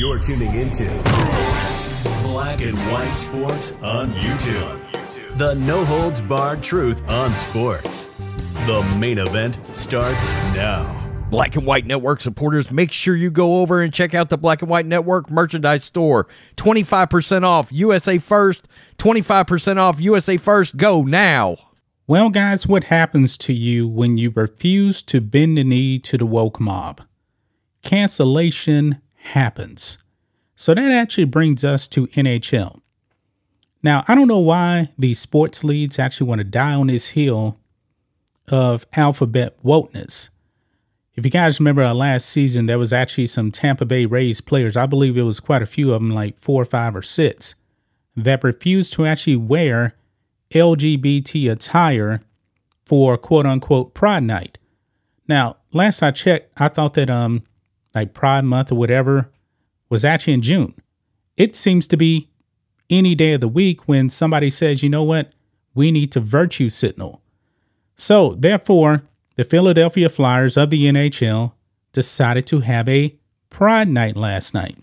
You're tuning into Black and White Sports on YouTube. The no holds barred truth on sports. The main event starts now. Black and White Network supporters, make sure you go over and check out the Black and White Network merchandise store. 25% off USA First, 25% off USA First. Go now. Well, guys, what happens to you when you refuse to bend the knee to the woke mob? Cancellation happens. So that actually brings us to NHL. Now, I don't know why the sports leads actually want to die on this hill of alphabet wokeness. If you guys remember our last season, there was actually some Tampa Bay Rays players, I believe it was quite a few of them, like four or five or six, that refused to actually wear LGBT attire for quote unquote Pride Night. Now, last I checked, I thought that um like Pride Month or whatever was actually in June. It seems to be any day of the week when somebody says, you know what, we need to virtue signal. So, therefore, the Philadelphia Flyers of the NHL decided to have a Pride Night last night.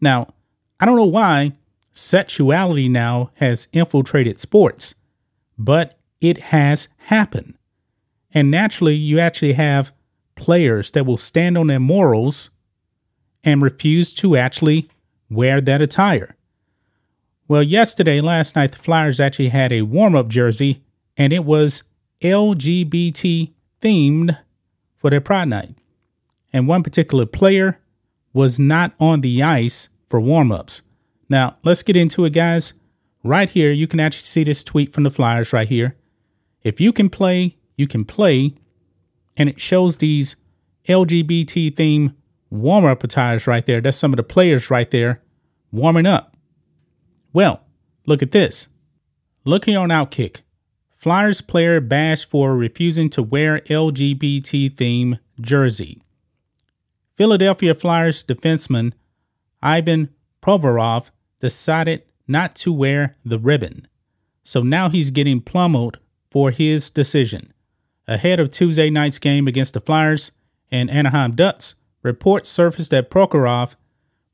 Now, I don't know why sexuality now has infiltrated sports, but it has happened. And naturally, you actually have players that will stand on their morals and refuse to actually wear that attire. Well, yesterday, last night, the Flyers actually had a warm up jersey and it was LGBT themed for their Pride Night. And one particular player was not on the ice for warm ups. Now, let's get into it, guys. Right here, you can actually see this tweet from the Flyers right here. If you can play, you can play. And it shows these LGBT theme warm up attires right there. That's some of the players right there warming up. Well, look at this. Look here on Outkick. Flyers player bashed for refusing to wear LGBT theme jersey. Philadelphia Flyers defenseman Ivan Provorov decided not to wear the ribbon. So now he's getting pummeled for his decision. Ahead of Tuesday night's game against the Flyers and Anaheim Ducks, reports surfaced that Provorov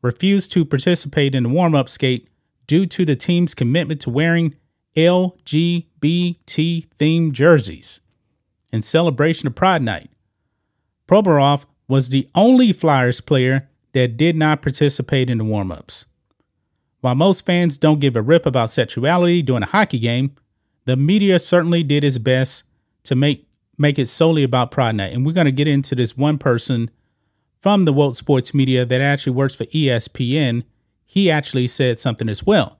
refused to participate in the warm-up skate due to the team's commitment to wearing LGBT-themed jerseys in celebration of Pride Night. Provorov was the only Flyers player that did not participate in the warm-ups. While most fans don't give a rip about sexuality during a hockey game, the media certainly did its best to make make it solely about Pride Night. And we're going to get into this one person from the World Sports Media that actually works for ESPN. He actually said something as well.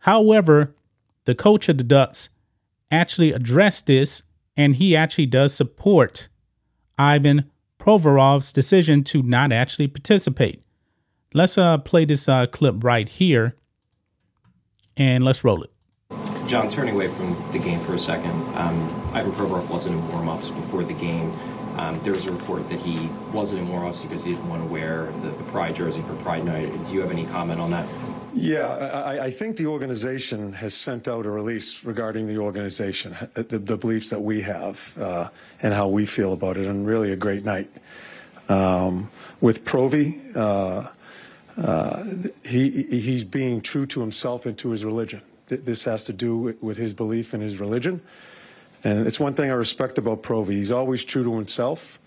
However, the coach of the Ducks actually addressed this, and he actually does support Ivan Provorov's decision to not actually participate. Let's uh, play this uh, clip right here, and let's roll it. John, turning away from the game for a second, um, Ivan Provorov wasn't in warm-ups before the game. Um, there was a report that he wasn't in warm-ups because he didn't want to wear the, the Pride jersey for Pride Night. Do you have any comment on that? Yeah, I, I think the organization has sent out a release regarding the organization, the, the beliefs that we have, uh, and how we feel about it, and really a great night. Um, with Provi, uh, uh, he he's being true to himself and to his religion. This has to do with- with his belief in his religion, and it's one thing I respect about Provi. He's always true to himself,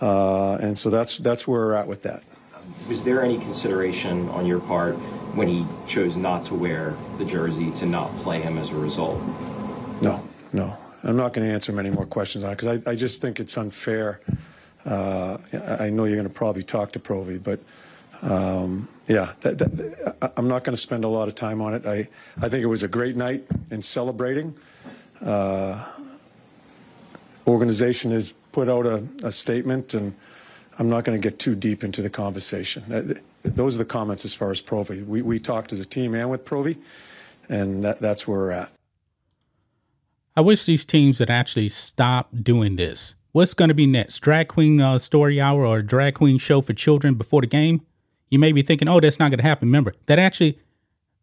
uh, and so that's that's where we're at with that. Was there any consideration on your part when he chose not to wear the jersey to not play him as a result? No, no. I'm not going to answer many more questions on it because I, I just think it's unfair. Uh, I know you're going to probably talk to Provi, but um, yeah, that, that, I'm not going to spend a lot of time on it. I, I think it was a great night in celebrating. Uh, organization has put out a, a statement and I'm not going to get too deep into the conversation. Uh, Those are the comments as far as Provy. We, we talked as a team and with Provy, and that, that's where we're at. I wish these teams would actually stop doing this. What's going to be next? Drag queen uh, story hour or drag queen show for children before the game? You may be thinking, oh, that's not going to happen. Remember, that actually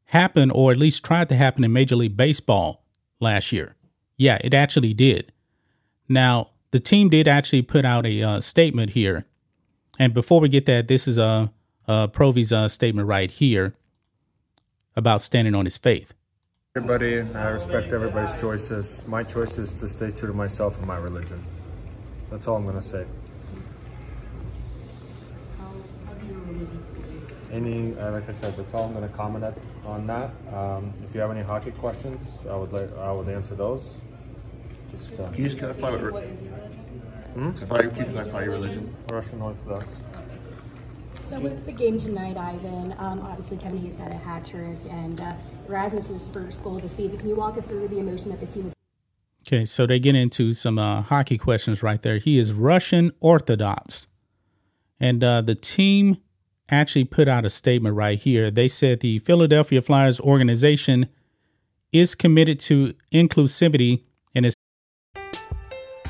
happened or at least tried to happen in Major League Baseball last year. Yeah, it actually did. Now, the team did actually put out a uh, statement here. And before we get that, this is a, a Provy's uh, statement right here about standing on his faith. Everybody, I respect everybody's choices. My choice is to stay true to myself and my religion. That's all I'm going to say. Any, uh, like I said, that's all I'm going to comment on that. Um, if you have any hockey questions, I would like, I would answer those. Just, uh, Can you just clarify what? re- Hmm? Clarify, can you clarify your religion? Russian Orthodox. So with the game tonight, Ivan, um, obviously Kevin Hayes got a hat trick, and uh, Erasmus's first goal of the season. Can you walk us through the emotion that the team was? Okay, so they get into some uh, hockey questions right there. He is Russian Orthodox. And uh, the team actually put out a statement right here. They said the Philadelphia Flyers organization is committed to inclusivity and is.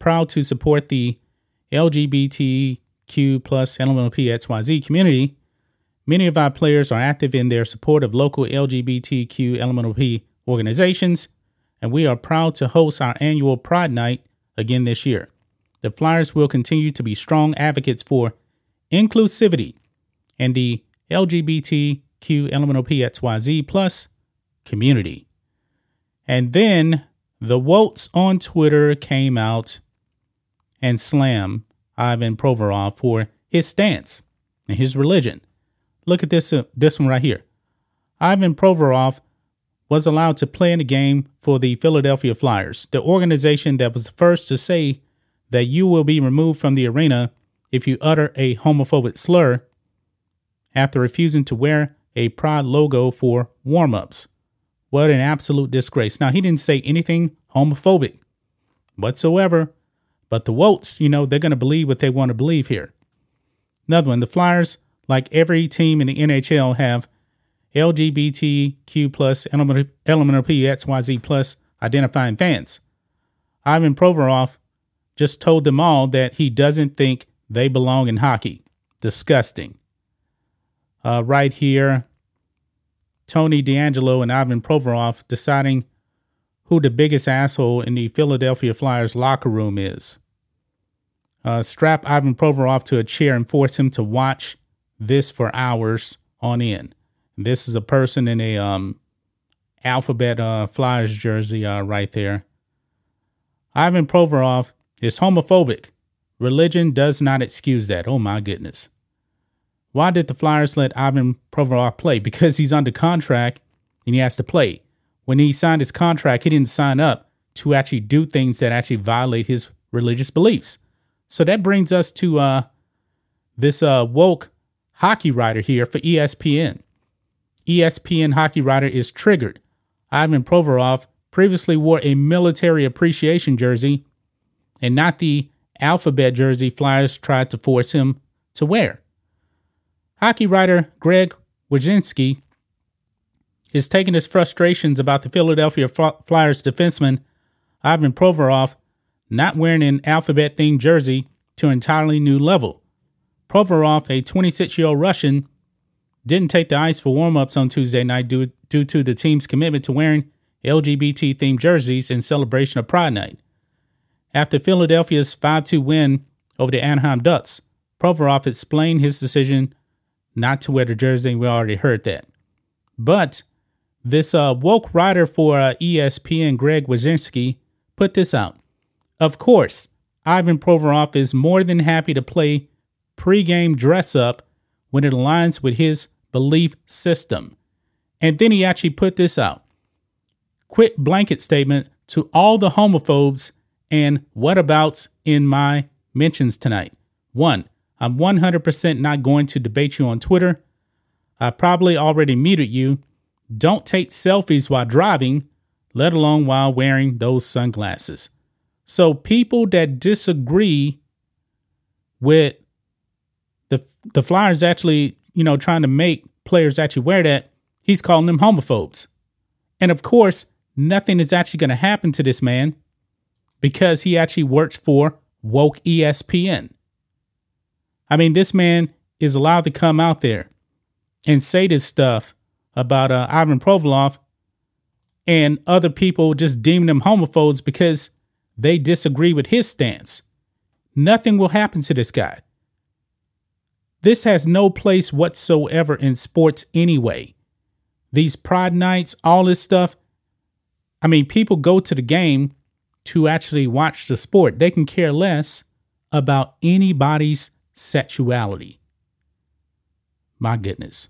Proud to support the LGBTQ plus LMNOP community. Many of our players are active in their support of local LGBTQ LMNOP organizations, and we are proud to host our annual Pride Night again this year. The Flyers will continue to be strong advocates for inclusivity and the LGBTQ elemental LMNOP plus community. And then the Wolts on Twitter came out and slam Ivan Provorov for his stance and his religion. Look at this uh, this one right here. Ivan Provorov was allowed to play in the game for the Philadelphia Flyers, the organization that was the first to say that you will be removed from the arena if you utter a homophobic slur after refusing to wear a pride logo for warm-ups. What an absolute disgrace. Now, he didn't say anything homophobic whatsoever, but the Wolts, you know, they're going to believe what they want to believe here. Another one, the Flyers, like every team in the NHL, have LGBTQ plus LMNOP XYZ plus identifying fans. Ivan Provorov just told them all that he doesn't think they belong in hockey. Disgusting. Uh, right here, Tony DeAngelo and Ivan Provorov deciding who the biggest asshole in the Philadelphia Flyers locker room is. Uh, strap Ivan Provorov to a chair and force him to watch this for hours on end. This is a person in a um, alphabet uh, Flyers jersey uh, right there. Ivan Provorov is homophobic. Religion does not excuse that. Oh my goodness. Why did the Flyers let Ivan Provorov play? Because he's under contract and he has to play. When he signed his contract, he didn't sign up to actually do things that actually violate his religious beliefs. So that brings us to uh, this uh, woke hockey writer here for ESPN. ESPN hockey writer is triggered. Ivan Provorov previously wore a military appreciation jersey and not the alphabet jersey Flyers tried to force him to wear. Hockey writer Greg Wyszynski is taking his frustrations about the Philadelphia Flyers defenseman Ivan Provorov not wearing an alphabet themed jersey to an entirely new level. Provorov, a 26 year old Russian, didn't take the ice for warm ups on Tuesday night due, due to the team's commitment to wearing LGBT themed jerseys in celebration of Pride Night. After Philadelphia's 5 2 win over the Anaheim Ducks, Provorov explained his decision not to wear the jersey. We already heard that. But this uh, woke writer for uh, ESPN, Greg Wyszynski, put this out. Of course, Ivan Provorov is more than happy to play pregame dress up when it aligns with his belief system. And then he actually put this out. Quit blanket statement to all the homophobes and whatabouts in my mentions tonight. One, I'm 100% not going to debate you on Twitter. I probably already muted you. Don't take selfies while driving, let alone while wearing those sunglasses. So people that disagree with the the Flyers actually, you know, trying to make players actually wear that, he's calling them homophobes. And of course, nothing is actually going to happen to this man because he actually works for woke ESPN. I mean, this man is allowed to come out there and say this stuff about uh, Ivan Provorov and other people just deeming them homophobes because they disagree with his stance. Nothing will happen to this guy. This has no place whatsoever in sports anyway. These pride nights, all this stuff. I mean, people go to the game to actually watch the sport. They can care less about anybody's sexuality. My goodness.